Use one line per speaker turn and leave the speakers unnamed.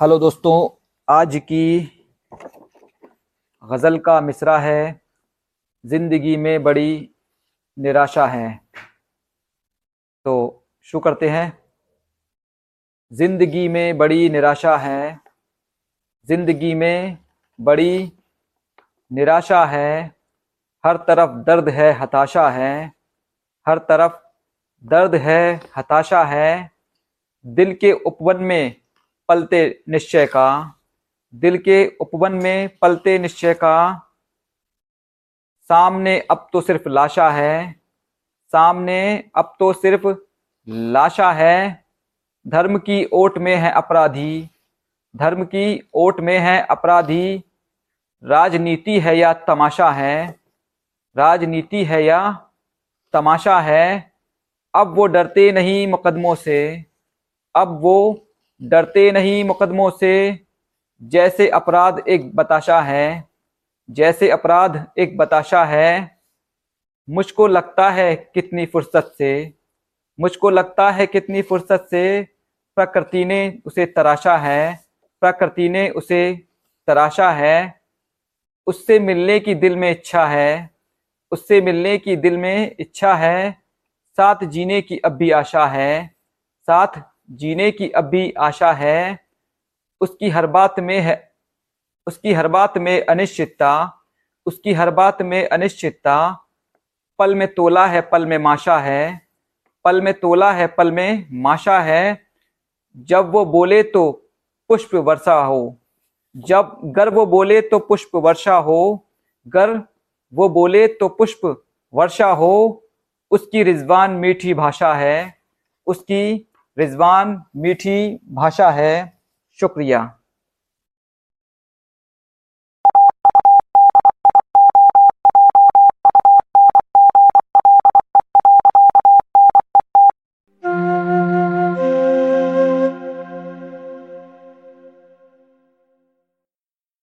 Hello दोस्तों, आज की गज़ल का मिसरा है। ज़िंदगी में बड़ी निराशा है। तो शुरू करते हैं। ज़िंदगी में बड़ी निराशा है। ज़िंदगी में बड़ी निराशा है। हर तरफ़ दर्द है, हताशा है। हर तरफ़ दर्द है, हताशा है। दिल के उपवन में पलते निश्चय का, दिल के उपवन में पलते निश्चय का। सामने अब तो सिर्फ़ लाशा है, सामने अब तो सिर्फ़ लाशा है। धर्म की ओट में है अपराधी, धर्म की ओट में है अपराधी। राजनीति है या तमाशा है, राजनीति है या तमाशा है। अब वो डरते नहीं मुकदमों से, अब वो डरते नहीं मुकदमों से, जैसे अपराध एक बताशा है, जैसे अपराध एक बताशा है, मुझको लगता है कितनी फुर्सत से, मुझको लगता है कितनी फुर्सत से प्रकृति ने उसे तराशा है, प्रकृति ने उसे तराशा है, उससे मिलने की दिल में इच्छा है, उससे मिलने की दिल में इच्छा है, साथ जीने की अब भी आशा है, साथ जीने की अब भी आशा है, उसकी हर बात में है, उसकी हर बात में अनिश्चितता, उसकी हर बात में अनिश्चितता, पल में तोला है, पल में माशा है, पल में तोला है, पल में माशा है, जब वो बोले तो पुष्प वर्षा हो, जब गर वो बोले तो पुष्प वर्षा हो, गर वो बोले तो पुष्प वर्षा हो, उसकी रिजवान मीठी भाषा है, उसकी रिजवान मीठी भाषा है शुक्रिया।